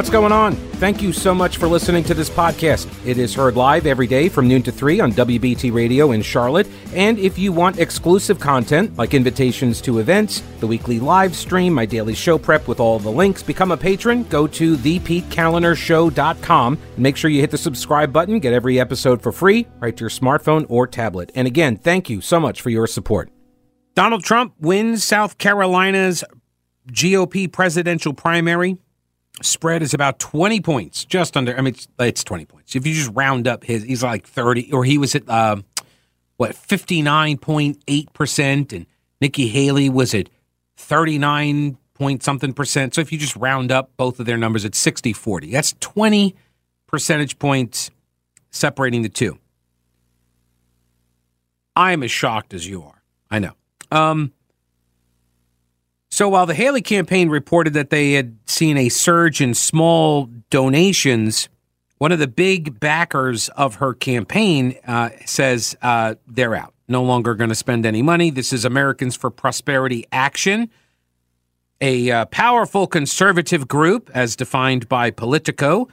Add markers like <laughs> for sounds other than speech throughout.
What's going on? Thank you so much for listening to this podcast. It is heard live every day from noon to 3 on WBT Radio in Charlotte. And if you want exclusive content like invitations to events, the weekly live stream, my daily show prep with all the links, become a patron, go to thepetekalinershow.com. Make sure you hit the subscribe button, get every episode for free right to your smartphone or tablet. And again, thank you so much for your support. Donald Trump wins South Carolina's GOP presidential primary spread is about 20 points, just under. I mean, it's, it's 20 points. If you just round up his, he's like 30, or he was at, uh, what, 59.8%, and Nikki Haley was at 39 point something percent. So if you just round up both of their numbers, it's 60 40. That's 20 percentage points separating the two. I am as shocked as you are. I know. Um, so while the Haley campaign reported that they had seen a surge in small donations, one of the big backers of her campaign uh, says uh, they're out, no longer going to spend any money. This is Americans for Prosperity Action, a uh, powerful conservative group as defined by Politico.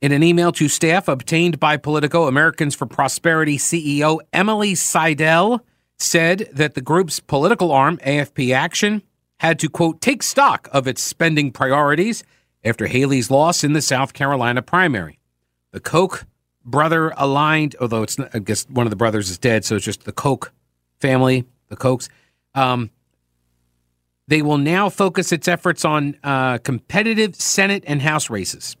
In an email to staff obtained by Politico, Americans for Prosperity CEO Emily Seidel said that the group's political arm, AFP Action, had to, quote, take stock of its spending priorities after Haley's loss in the South Carolina primary. The Koch brother aligned, although it's, I guess one of the brothers is dead, so it's just the Koch family, the Kochs. Um, they will now focus its efforts on uh, competitive Senate and House races.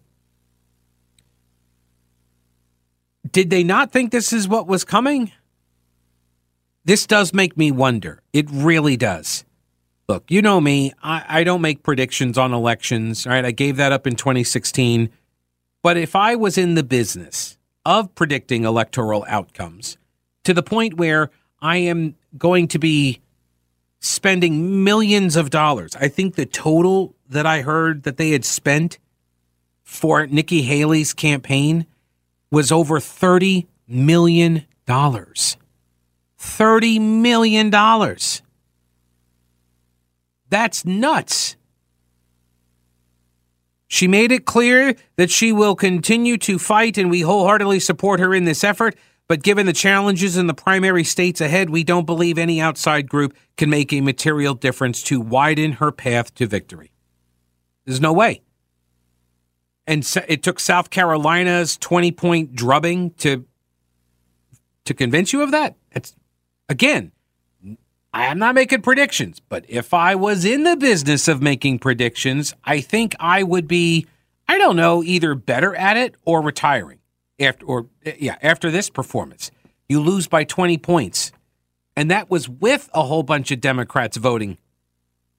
Did they not think this is what was coming? This does make me wonder. It really does. Look, you know me. I, I don't make predictions on elections. All right. I gave that up in 2016. But if I was in the business of predicting electoral outcomes to the point where I am going to be spending millions of dollars, I think the total that I heard that they had spent for Nikki Haley's campaign was over $30 million. $30 million. That's nuts. She made it clear that she will continue to fight, and we wholeheartedly support her in this effort. But given the challenges in the primary states ahead, we don't believe any outside group can make a material difference to widen her path to victory. There's no way. And it took South Carolina's 20 point drubbing to to convince you of that. Again, I am not making predictions, but if I was in the business of making predictions, I think I would be, I don't know, either better at it or retiring after, or yeah, after this performance. You lose by 20 points. And that was with a whole bunch of Democrats voting,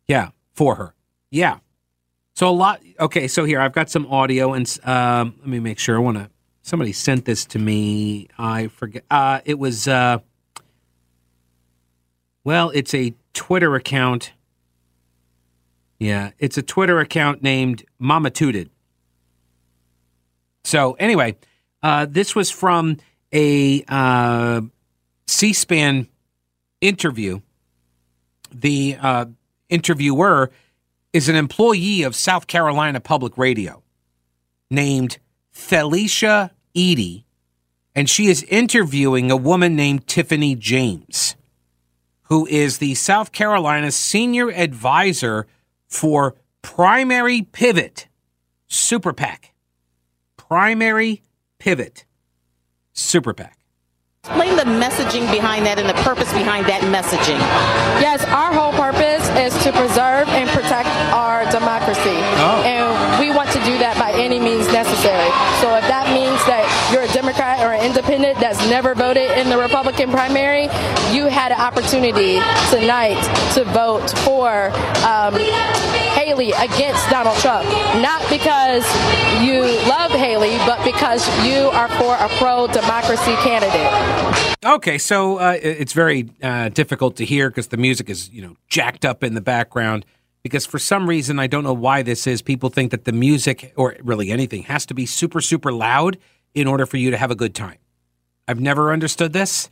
yeah, for her. Yeah. So a lot. Okay, so here I've got some audio, and um, let me make sure. I want to. Somebody sent this to me. I forget. Uh, it was. Uh, well, it's a Twitter account. Yeah, it's a Twitter account named Mama Tooted. So, anyway, uh, this was from a uh, C SPAN interview. The uh, interviewer is an employee of South Carolina Public Radio named Felicia Eaddy, and she is interviewing a woman named Tiffany James who is the South Carolina senior advisor for Primary Pivot Super PAC. Primary Pivot Super PAC. Explain the messaging behind that and the purpose behind that messaging. Yes, our whole purpose is to preserve and protect our democracy. Oh. And we want to do that by any means necessary. Never voted in the Republican primary, you had an opportunity tonight to vote for um, Haley against Donald Trump. Not because you love Haley, but because you are for a pro democracy candidate. Okay, so uh, it's very uh, difficult to hear because the music is, you know, jacked up in the background. Because for some reason, I don't know why this is, people think that the music, or really anything, has to be super, super loud in order for you to have a good time. I've never understood this.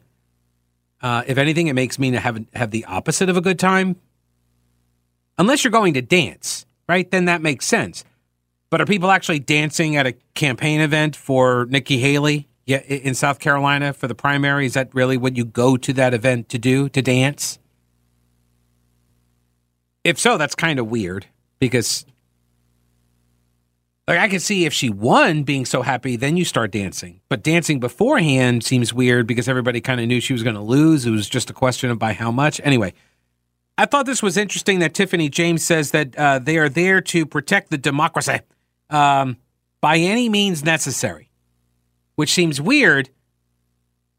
Uh, if anything, it makes me have have the opposite of a good time. Unless you're going to dance, right? Then that makes sense. But are people actually dancing at a campaign event for Nikki Haley in South Carolina for the primary? Is that really what you go to that event to do, to dance? If so, that's kind of weird because like I could see if she won being so happy, then you start dancing. But dancing beforehand seems weird because everybody kind of knew she was going to lose. It was just a question of by how much. Anyway, I thought this was interesting that Tiffany James says that uh, they are there to protect the democracy um, by any means necessary, which seems weird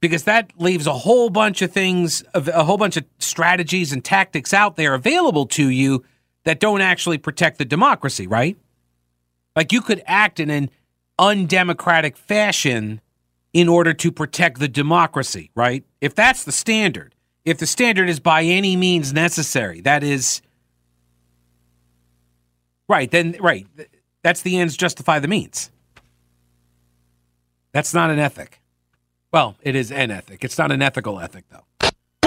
because that leaves a whole bunch of things, a whole bunch of strategies and tactics out there available to you that don't actually protect the democracy, right? Like you could act in an undemocratic fashion in order to protect the democracy, right? If that's the standard, if the standard is by any means necessary, that is right, then right, that's the ends justify the means. That's not an ethic. Well, it is an ethic. It's not an ethical ethic, though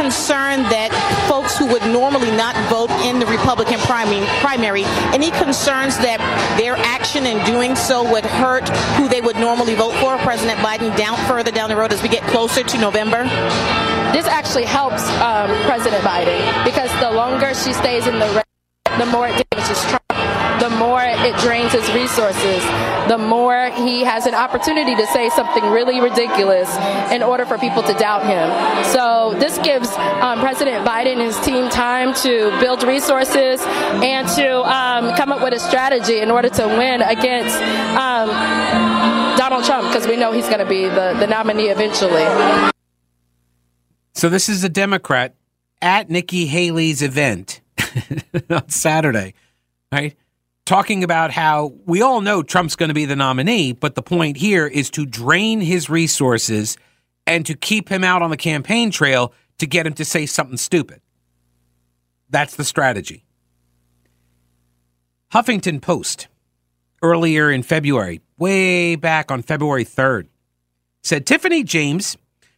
concern that folks who would normally not vote in the Republican primary, any concerns that their action in doing so would hurt who they would normally vote for, President Biden, down further down the road as we get closer to November? This actually helps um, President Biden because the longer she stays in the race, the more it damages Trump the more it drains his resources, the more he has an opportunity to say something really ridiculous in order for people to doubt him. So this gives um, President Biden and his team time to build resources and to um, come up with a strategy in order to win against um, Donald Trump because we know he's going to be the, the nominee eventually. So this is a Democrat at Nikki Haley's event <laughs> on Saturday, right? Talking about how we all know Trump's going to be the nominee, but the point here is to drain his resources and to keep him out on the campaign trail to get him to say something stupid. That's the strategy. Huffington Post, earlier in February, way back on February 3rd, said Tiffany James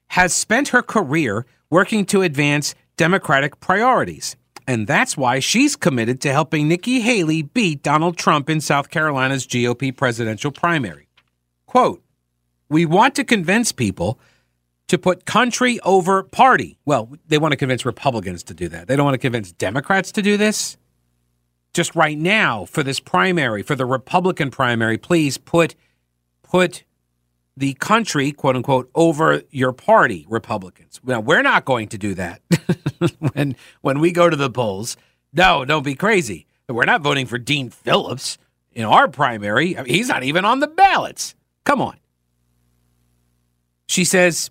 has spent her career working to advance Democratic priorities. And that's why she's committed to helping Nikki Haley beat Donald Trump in South Carolina's GOP presidential primary. Quote, we want to convince people to put country over party. Well, they want to convince Republicans to do that. They don't want to convince Democrats to do this. Just right now, for this primary, for the Republican primary, please put put the country, quote unquote, over your party, Republicans. Now, we're not going to do that <laughs> when when we go to the polls. No, don't be crazy. We're not voting for Dean Phillips in our primary. I mean, he's not even on the ballots. Come on. She says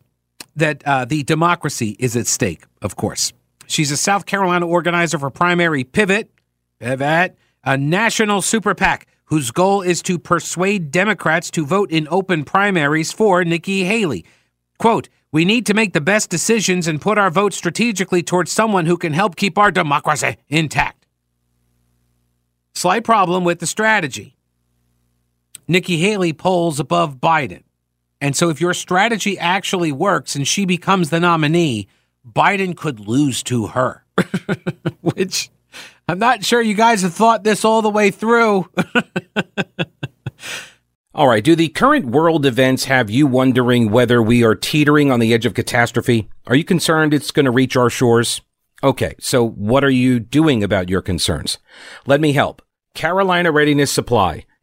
that uh, the democracy is at stake, of course. She's a South Carolina organizer for Primary Pivot, Pivot, a national super PAC whose goal is to persuade Democrats to vote in open primaries for Nikki Haley. Quote, we need to make the best decisions and put our vote strategically towards someone who can help keep our democracy intact. Slight problem with the strategy. Nikki Haley polls above Biden. And so if your strategy actually works and she becomes the nominee, Biden could lose to her, <laughs> which I'm not sure you guys have thought this all the way through. <laughs> all right. Do the current world events have you wondering whether we are teetering on the edge of catastrophe? Are you concerned it's going to reach our shores? Okay. So what are you doing about your concerns? Let me help. Carolina Readiness Supply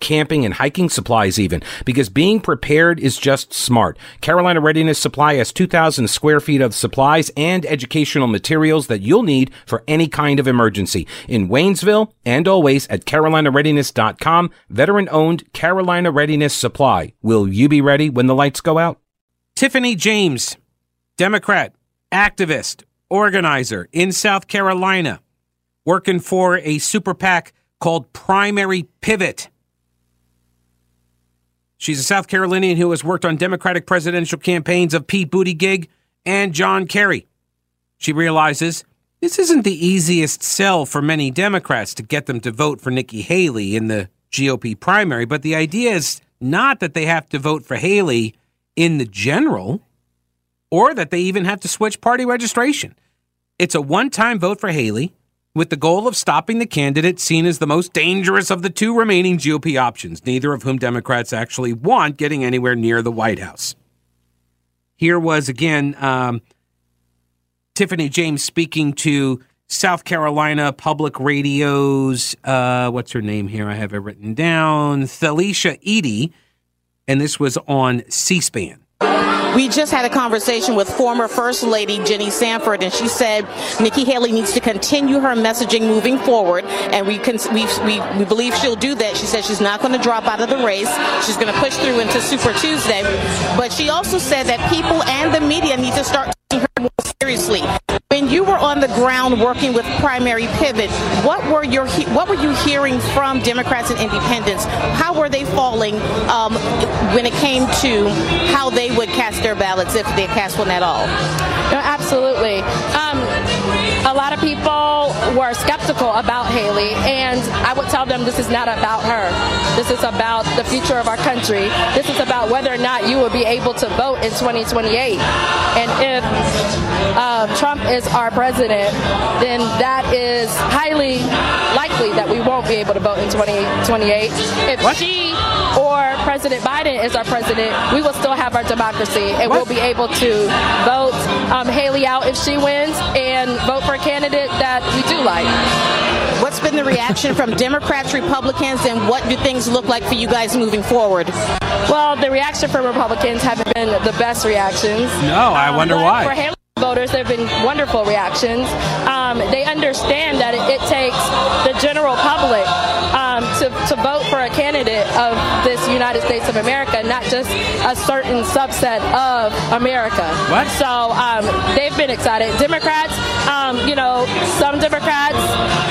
camping and hiking supplies even, because being prepared is just smart. Carolina Readiness Supply has 2,000 square feet of supplies and educational materials that you'll need for any kind of emergency. In Waynesville and always at carolinareadiness.com, veteran owned Carolina Readiness Supply. Will you be ready when the lights go out? Tiffany James, Democrat, activist, organizer in South Carolina, working for a super PAC called Primary Pivot. She's a South Carolinian who has worked on Democratic presidential campaigns of Pete Buttigieg and John Kerry. She realizes this isn't the easiest sell for many Democrats to get them to vote for Nikki Haley in the GOP primary, but the idea is not that they have to vote for Haley in the general or that they even have to switch party registration. It's a one time vote for Haley with the goal of stopping the candidate seen as the most dangerous of the two remaining GOP options, neither of whom Democrats actually want getting anywhere near the White House. Here was again um, Tiffany James speaking to South Carolina Public Radio's, uh, what's her name here? I have it written down, Thelisha Eaddy, and this was on C SPAN. We just had a conversation with former First Lady Jenny Sanford, and she said Nikki Haley needs to continue her messaging moving forward, and we can we, we, we believe she'll do that. She said she's not going to drop out of the race. She's going to push through into Super Tuesday, but she also said that people and the media need to start working with Primary Pivot, what were your what were you hearing from Democrats and Independents? How were they falling um, when it came to how they would cast their ballots if they cast one at all? No, absolutely. Um, a lot of people were skeptical about Haley, and I would tell them this is not about her. This is about the future of our country. This is about whether or not you will be able to vote in 2028. And if uh, Trump is our president, then that is highly likely that we won't be able to vote in 2028. If what? she or President Biden is our president, we will still have our democracy and what? we'll be able to vote um, Haley out if she wins and vote for a candidate that we do like. What's been the reaction from Democrats, Republicans, and what do things look like for you guys moving forward? Well, the reaction from Republicans haven't been the best reactions. No, I um, wonder why. For Haley voters, there have been wonderful reactions. Um, they understand that it, it, takes the general public um, to, to vote for a candidate of this United States of America, not just a certain subset of America. What? So um, they've been excited. Democrats, um, you know, some Democrats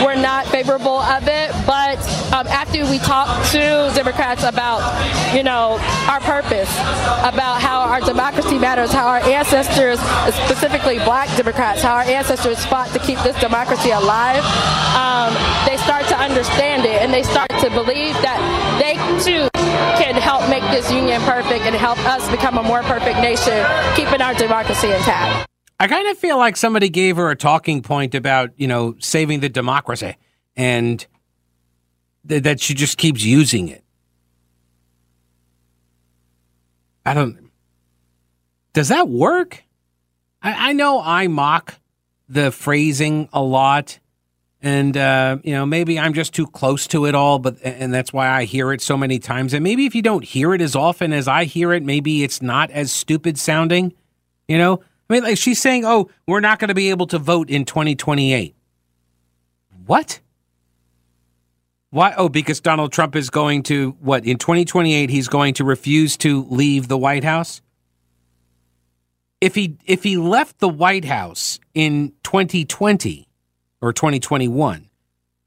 were not favorable of it, but um, after we talked to Democrats about, you know, our purpose, about how our democracy matters, how our ancestors, specifically black Democrats, how our ancestors fought to keep this democracy alive, um, they start to understand it and they start to believe that they too can help make this union perfect and help us become a more perfect nation, keeping our democracy intact. I kind of feel like somebody gave her a talking point about, you know, saving the democracy and th- that she just keeps using it. I don't. Does that work? I, I know I mock the phrasing a lot, and uh, you know maybe I'm just too close to it all, but and that's why I hear it so many times. And maybe if you don't hear it as often as I hear it, maybe it's not as stupid sounding. You know, I mean, like she's saying, "Oh, we're not going to be able to vote in 2028." What? Why? Oh, because Donald Trump is going to what in 2028? He's going to refuse to leave the White House if he if he left the White House in 2020 or 2021,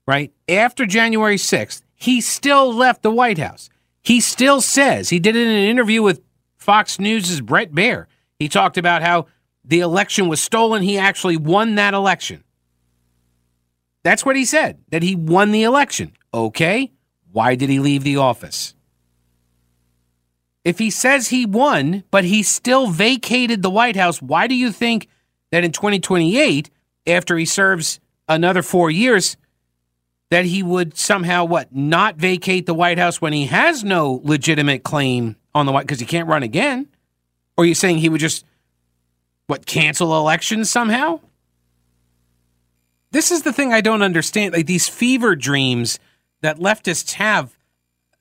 right? After January 6th, he still left the White House. He still says, he did it in an interview with Fox News' Bret Baier. He talked about how the election was stolen. He actually won that election. That's what he said, that he won the election. Okay, why did he leave the office? If he says he won, but he still vacated the White House, why do you think that in 2028, after he serves another four years, that he would somehow what not vacate the White House when he has no legitimate claim on the White because he can't run again? Or are you saying he would just what cancel elections somehow? This is the thing I don't understand. Like these fever dreams that leftists have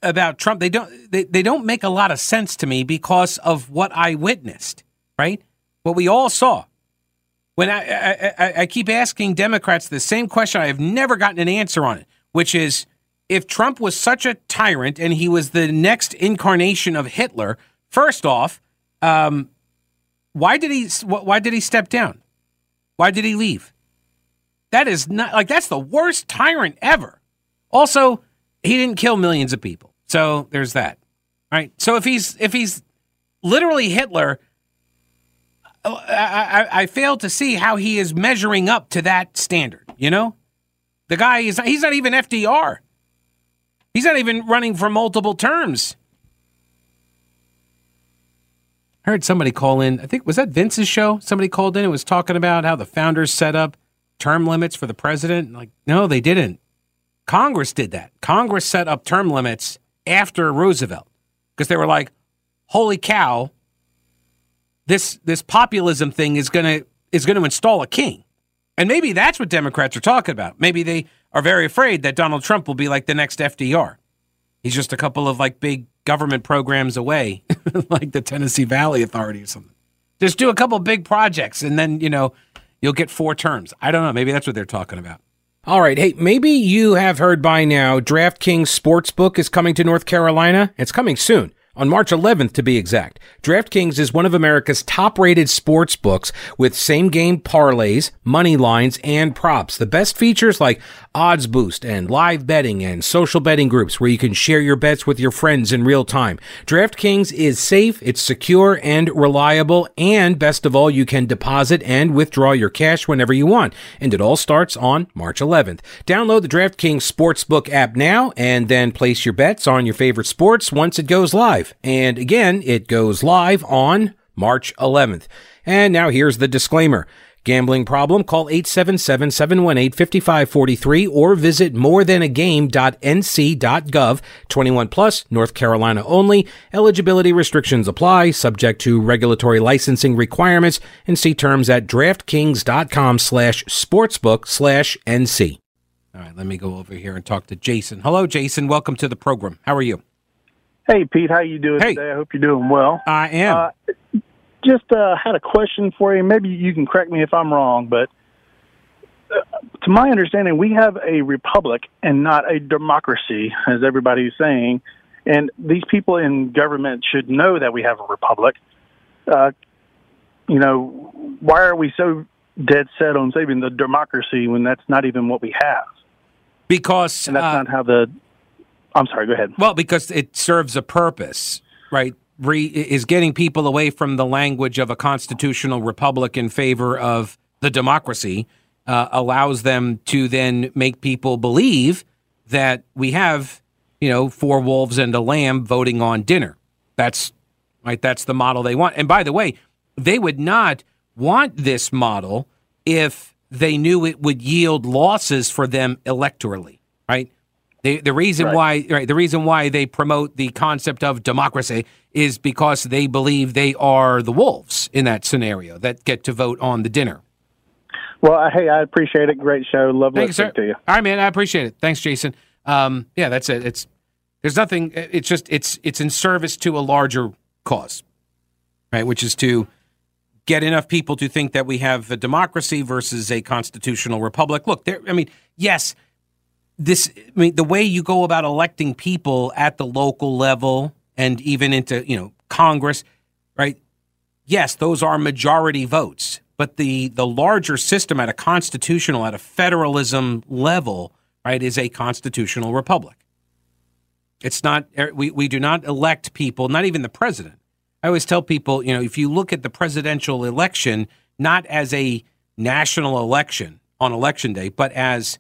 about Trump, they don't they, they don't make a lot of sense to me because of what I witnessed, right? What we all saw. When I, I, I, I keep asking Democrats the same question, I have never gotten an answer on it, which is if Trump was such a tyrant and he was the next incarnation of Hitler, first off, um, why did he why did he step down? Why did he leave? That is not like that's the worst tyrant ever. Also, he didn't kill millions of people. So there's that. Right. So if he's if he's literally Hitler, uh, I, I, I fail to see how he is measuring up to that standard. You know, the guy is he's not even FDR. He's not even running for multiple terms. Heard somebody call in. I think was that Vince's show. Somebody called in and was talking about how the founders set up term limits for the president. Like, no, they didn't. Congress did that. Congress set up term limits after Roosevelt because they were like, "Holy cow, this this populism thing is gonna is gonna install a king." And maybe that's what Democrats are talking about. Maybe they are very afraid that Donald Trump will be like the next FDR. He's just a couple of like big government programs away, <laughs> like the Tennessee Valley Authority or something. Just do a couple big projects and then, you know, you'll get four terms. I don't know. Maybe that's what they're talking about. All right. Hey, maybe you have heard by now DraftKings Sportsbook is coming to North Carolina. It's coming soon on March 11th to be exact. DraftKings is one of America's top rated sports books with same game parlays, money lines, and props. The best features like odds boost and live betting and social betting groups where you can share your bets with your friends in real time. DraftKings is safe, it's secure and reliable, and best of all, you can deposit and withdraw your cash whenever you want. And it all starts on March 11th. Download the DraftKings Sportsbook app now and then place your bets on your favorite sports once it goes live. And again, it goes live on March 11th. And now here's the disclaimer. Gambling problem? Call 877-718-5543 or visit morethanagame.nc.gov. 21 plus, North Carolina only. Eligibility restrictions apply, subject to regulatory licensing requirements, and see terms at draftkings.com slash sportsbook slash NC. All right, let me go over here and talk to Jason. Hello, Jason. Welcome to the program. How are you? Hey, Pete, how you doing hey. today? I hope you're doing well. I am. Uh, just uh, had a question for you. Maybe you can correct me if I'm wrong, but uh, to my understanding, we have a republic and not a democracy, as everybody's saying. And these people in government should know that we have a republic. Uh, you know, why are we so dead set on saving the democracy when that's not even what we have? Because and that's uh, not how the I'm sorry. Go ahead. Well, because it serves a purpose, right? Re, is getting people away from the language of a constitutional republic in favor of the democracy uh, allows them to then make people believe that we have, you know, four wolves and a lamb voting on dinner. That's right. That's the model they want. And by the way, they would not want this model if they knew it would yield losses for them electorally, right? The, the reason right. why right, the reason why they promote the concept of democracy is because they believe they are the wolves in that scenario that get to vote on the dinner. Well, hey, I appreciate it. Great show. Love Thanks, listening sir. to you. All right, man. I appreciate it. Thanks, Jason. Um, yeah, that's it. It's there's nothing. It's just it's it's in service to a larger cause, right? Which is to get enough people to think that we have a democracy versus a constitutional republic. Look, there. I mean, yes this I mean the way you go about electing people at the local level and even into, you know, Congress, right? Yes, those are majority votes, but the the larger system at a constitutional at a federalism level, right, is a constitutional republic. It's not er, we we do not elect people, not even the president. I always tell people, you know, if you look at the presidential election not as a national election on election day, but as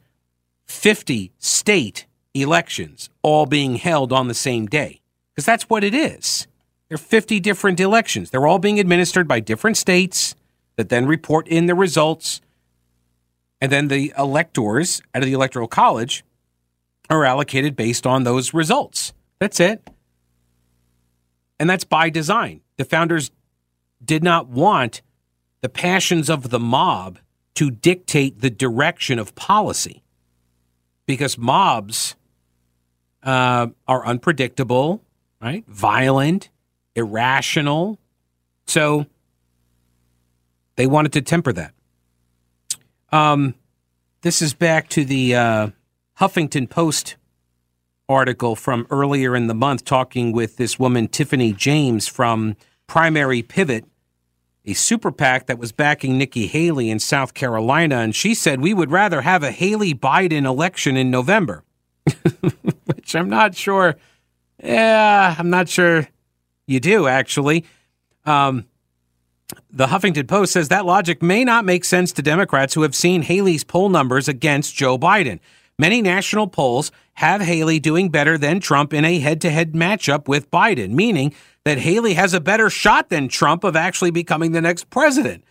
50 state elections all being held on the same day. Because that's what it is. There are 50 different elections. They're all being administered by different states that then report in the results. And then the electors out of the Electoral College are allocated based on those results. That's it. And that's by design. The founders did not want the passions of the mob to dictate the direction of policy because mobs uh, are unpredictable, right? Violent, irrational. So they wanted to temper that. Um, this is back to the uh, Huffington Post article from earlier in the month, talking with this woman, Tiffany James from Primary Pivot a super PAC that was backing Nikki Haley in South Carolina, and she said we would rather have a Haley Biden election in November, <laughs> which I'm not sure. Yeah, I'm not sure you do actually. Um, the Huffington Post says that logic may not make sense to Democrats who have seen Haley's poll numbers against Joe Biden. Many national polls have Haley doing better than Trump in a head to head matchup with Biden, meaning that Haley has a better shot than Trump of actually becoming the next president.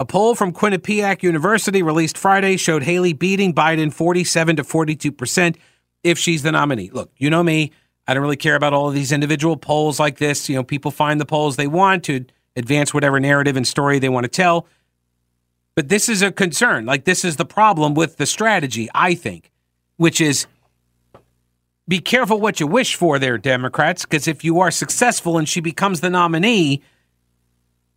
A poll from Quinnipiac University released Friday showed Haley beating Biden 47 to 42 percent if she's the nominee. Look, you know me. I don't really care about all of these individual polls like this. You know, people find the polls they want to advance whatever narrative and story they want to tell. But this is a concern. Like, this is the problem with the strategy, I think, which is be careful what you wish for there, Democrats, because if you are successful and she becomes the nominee,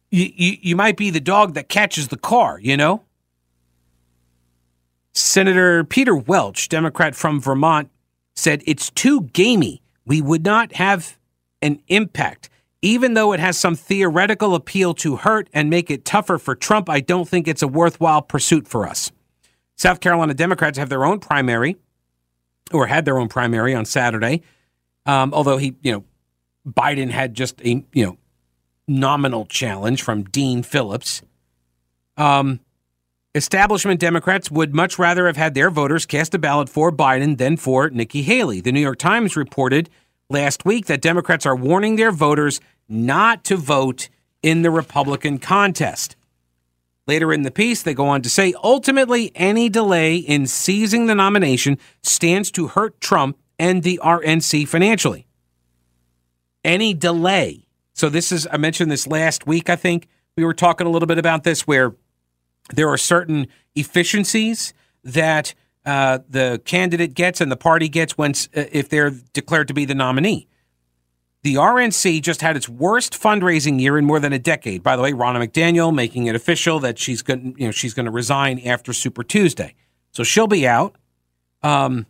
you, you, you might be the dog that catches the car, you know? Senator Peter Welch, Democrat from Vermont, said it's too gamey. We would not have an impact. Even though it has some theoretical appeal to hurt and make it tougher for Trump, I don't think it's a worthwhile pursuit for us. South Carolina Democrats have their own primary, or had their own primary on Saturday. Um, although he, you know, Biden had just a, you know, nominal challenge from Dean Phillips. Um, establishment Democrats would much rather have had their voters cast a ballot for Biden than for Nikki Haley. The New York Times reported last week that Democrats are warning their voters not to vote in the Republican contest. Later in the piece, they go on to say ultimately, any delay in seizing the nomination stands to hurt Trump and the RNC financially. Any delay. So, this is, I mentioned this last week, I think. We were talking a little bit about this where there are certain efficiencies that uh, the candidate gets and the party gets when uh, if they're declared to be the nominee. The RNC just had its worst fundraising year in more than a decade. By the way, Ronna McDaniel making it official that she's going, you know, she's going to resign after Super Tuesday, so she'll be out. Um,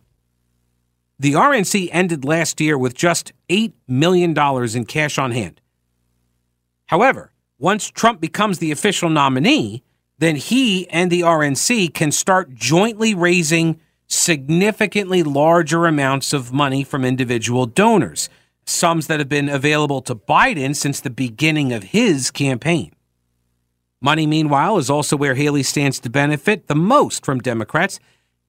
the RNC ended last year with just eight million dollars in cash on hand. However, once Trump becomes the official nominee, then he and the RNC can start jointly raising significantly larger amounts of money from individual donors, sums that have been available to Biden since the beginning of his campaign. Money, meanwhile, is also where Haley stands to benefit the most from Democrats.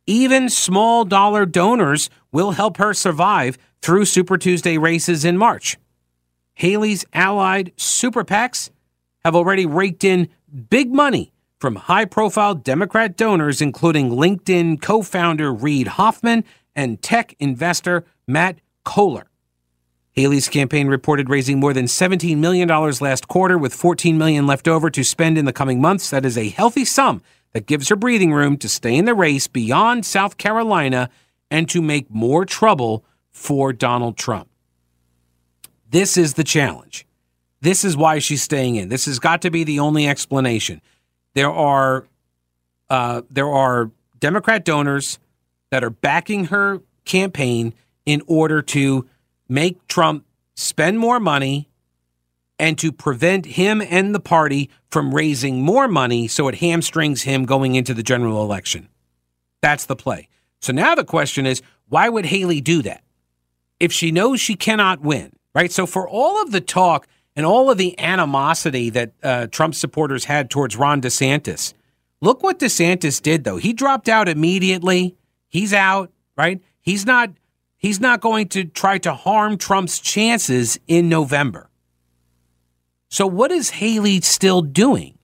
Even small dollar donors will help her survive through Super Tuesday races in March. Haley's allied super PACs have already raked in big money from high profile Democrat donors, including LinkedIn co founder Reid Hoffman and tech investor Matt Cohler. Haley's campaign reported raising more than $17 million last quarter, with 14 million left over to spend in the coming months. That is a healthy sum that gives her breathing room to stay in the race beyond South Carolina and to make more trouble for Donald Trump. This is the challenge. This is why she's staying in. This has got to be the only explanation there are uh, there are Democrat donors that are backing her campaign in order to make Trump spend more money and to prevent him and the party from raising more money so it hamstrings him going into the general election. That's the play. So now the question is why would Haley do that? If she knows she cannot win, right? So for all of the talk and all of the animosity that uh, Trump supporters had towards Ron DeSantis. Look what DeSantis did, though. He dropped out immediately. He's out, right? He's not. He's not going to try to harm Trump's chances in November. So, what is Haley still doing?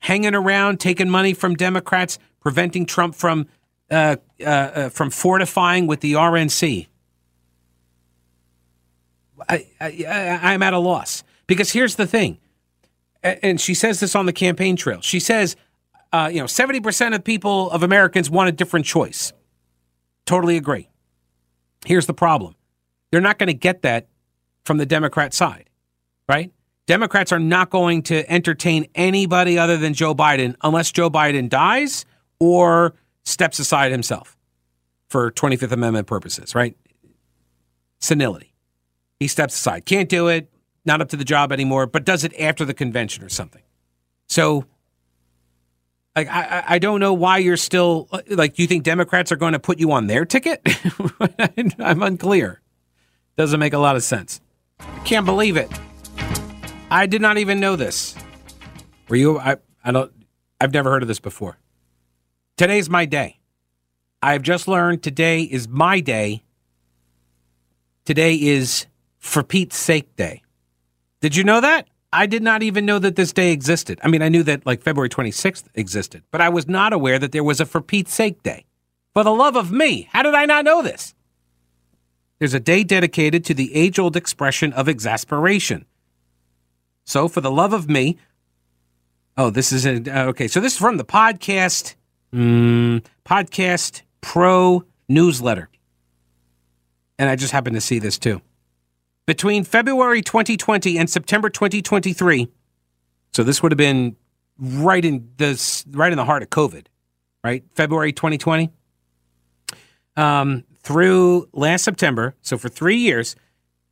Hanging around, taking money from Democrats, preventing Trump from uh, uh, uh from fortifying with the RNC. I, I, I'm at a loss because here's the thing, and she says this on the campaign trail. She says, uh, you know, 70% of people of Americans want a different choice. Totally agree. Here's the problem they're not going to get that from the Democrat side, right? Democrats are not going to entertain anybody other than Joe Biden unless Joe Biden dies or steps aside himself for 25th Amendment purposes, right? Senility. He steps aside. Can't do it. Not up to the job anymore, but does it after the convention or something. So, like, I, I don't know why you're still like. You think Democrats are going to put you on their ticket? <laughs> I'm unclear. Doesn't make a lot of sense. I can't believe it. I did not even know this. Were you? I, I don't. I've never heard of this before. Today's my day. I've just learned today is my day. Today is for Pete's sake day. Did you know that? I did not even know that this day existed. I mean, I knew that like February 26th existed, but I was not aware that there was a for Pete's sake day. For the love of me, how did I not know this? There's a day dedicated to the age old expression of exasperation. So, for the love of me, oh, this is a, uh, okay. So, this is from the podcast, mm, podcast pro newsletter. And I just happened to see this too. Between February 2020 and September 2023, so this would have been right in this right in the heart of COVID, right? February 2020 um, through last September, so for three years,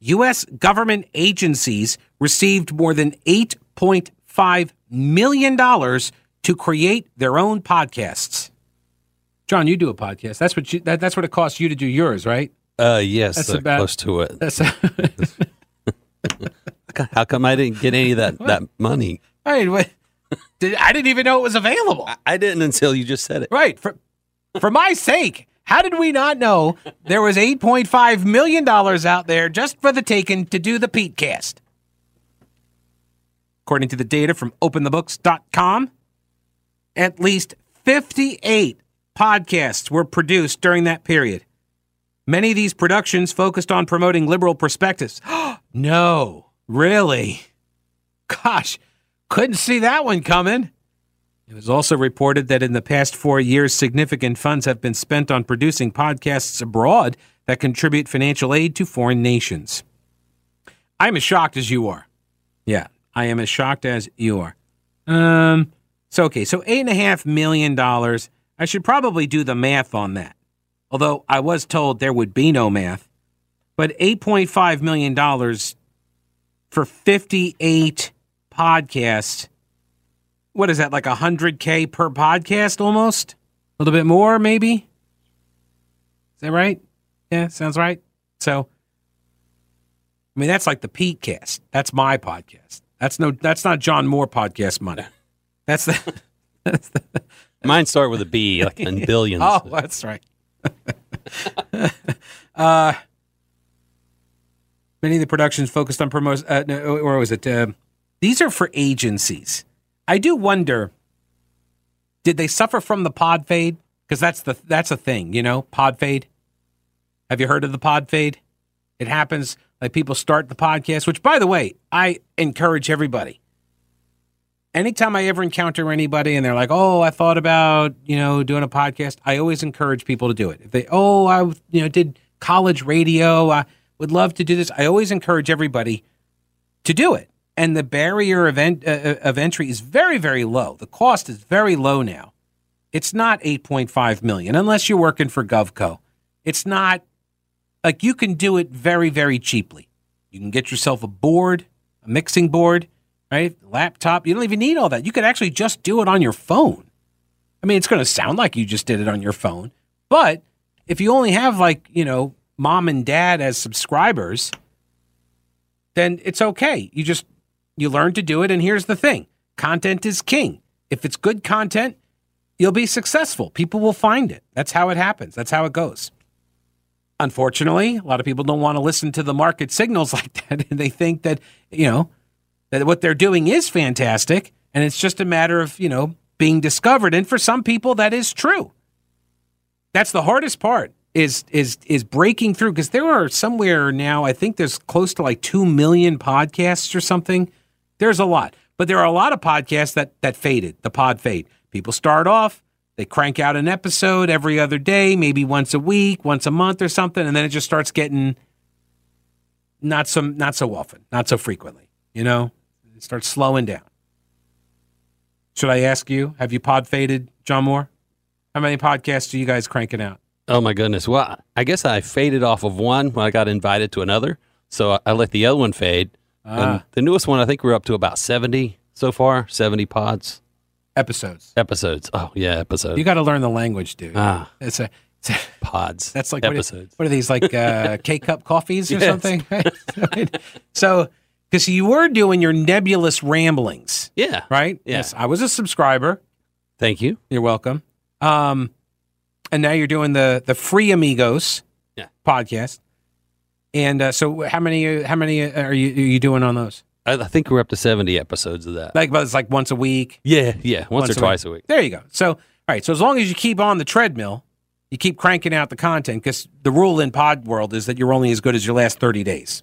U.S. government agencies received more than $8.5 million to create their own podcasts. John, you do a podcast. That's what you, that, that's what it costs you to do yours, right? Uh, yes, That's uh, about- close to it. That's <laughs> How come I didn't get any of that, that money? I mean, what, did, I didn't even know it was available. I didn't until you just said it. Right. For, for my sake, how did we not know there was $8.5 million out there just for the taken to do the Pete cast? According to the data from openthebooks.com, at least 58 podcasts were produced during that period. Many of these productions focused on promoting liberal perspectives. <gasps> no, really? Gosh, couldn't see that one coming. It was also reported that in the past four years, significant funds have been spent on producing podcasts abroad that contribute financial aid to foreign nations. I'm as shocked as you are. Yeah, I am as shocked as you are. Um, so okay, so eight and a half million dollars. I should probably do the math on that. Although I was told there would be no math. But eight point five million dollars for fifty eight podcasts. What is that like 100k per podcast almost? A little bit more maybe? Is that right? Yeah sounds right. So i mean that's like the pete cast. That's my podcast. That's no that's not john moore podcast money. That's the, <laughs> that's the Mine start with a B, like in <laughs> billions. oh that's right <laughs> uh many of the productions focused on promos uh, no, or was it uh, these are for agencies I do wonder did they suffer from the pod fade? Because that's the that's a thing, you know, pod fade. Have you heard of the pod fade? It happens like people start the podcast, which by the way, I encourage everybody. Anytime I ever encounter anybody and they're like, "Oh, I thought about, you know, doing a podcast." I always encourage people to do it. If they, "Oh, I, you know, did college radio, I would love to do this." I always encourage everybody to do it and the barrier of, en- uh, of entry is very very low the cost is very low now it's not 8.5 million unless you're working for govco it's not like you can do it very very cheaply you can get yourself a board a mixing board right laptop you don't even need all that you could actually just do it on your phone i mean it's going to sound like you just did it on your phone but if you only have like you know mom and dad as subscribers then it's okay you just you learn to do it. And here's the thing content is king. If it's good content, you'll be successful. People will find it. That's how it happens, that's how it goes. Unfortunately, a lot of people don't want to listen to the market signals <laughs> like that. And they think that, you know, that what they're doing is fantastic. And it's just a matter of, you know, being discovered. And for some people, that is true. That's the hardest part is is is breaking through because there are somewhere now i think there's close to like 2 million podcasts or something there's a lot but there are a lot of podcasts that that faded the pod fade people start off they crank out an episode every other day maybe once a week once a month or something and then it just starts getting not so not so often not so frequently you know it starts slowing down should i ask you have you pod faded john moore how many podcasts are you guys cranking out Oh my goodness. Well, I guess I faded off of one when I got invited to another. So I, let the other one fade. And Ah. the newest one, I think we're up to about 70 so far, 70 pods, episodes episodes. Oh, yeah, episodes. You got to learn the language, dude. ah, It's a, it's a pods. that's like what are- episodes. What are, these like uh, <laughs> K cup coffees or Yes. something? <laughs> so, because you were doing your nebulous ramblings, yeah. right? Yeah. Yes, I was a subscriber. Thank you. You're welcome. Um, and now you're doing the the free Amigos Yeah. podcast. And uh, so, how many how many are you are you doing on those? I, I think we're up to 70 episodes of that. Like, but it's like once a week. yeah, yeah, once, Once or a week. twice a week. There you go. So, all right. So as long as you keep on the treadmill, you keep cranking out the content because the rule in pod world is that you're only as good as your last 30 days.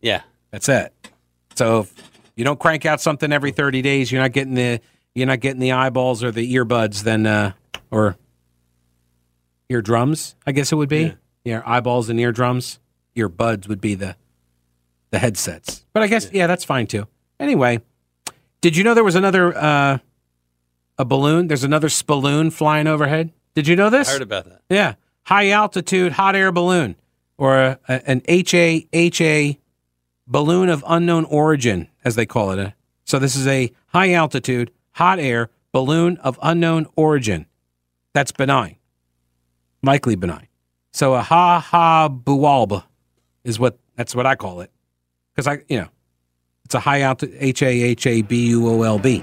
Yeah. That's it. So if you don't crank out something every 30 days, you're not getting the you're not getting the eyeballs or the earbuds then uh or eardrums, I guess it would be. Yeah, eyeballs and eardrums. Earbuds would be the the headsets. But I guess yeah, that's fine too. Anyway, did you know there was another uh a balloon? There's another spalloon flying overhead. Did you know this? I heard about that. Yeah, high altitude hot air balloon, or a, a, an HA balloon of unknown origin, as they call it. Eh? So this is a high altitude hot air balloon of unknown origin. That's benign, likely benign. So a ha ha bualba is what that's what I call it, because I you know it's a high altitude H A H A B U O L B.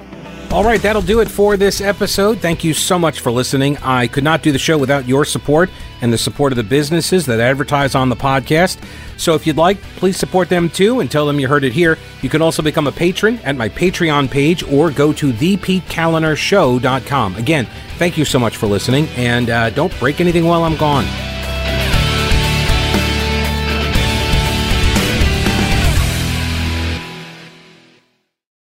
All right, that'll do it for this episode. Thank you so much for listening. I could not do the show without your support and the support of the businesses that advertise on the podcast. So if you'd like, please support them too and tell them you heard it here. You can also become a patron at my Patreon page or go to thepetekalinershow.com. Again, thank you so much for listening and uh, don't break anything while I'm gone.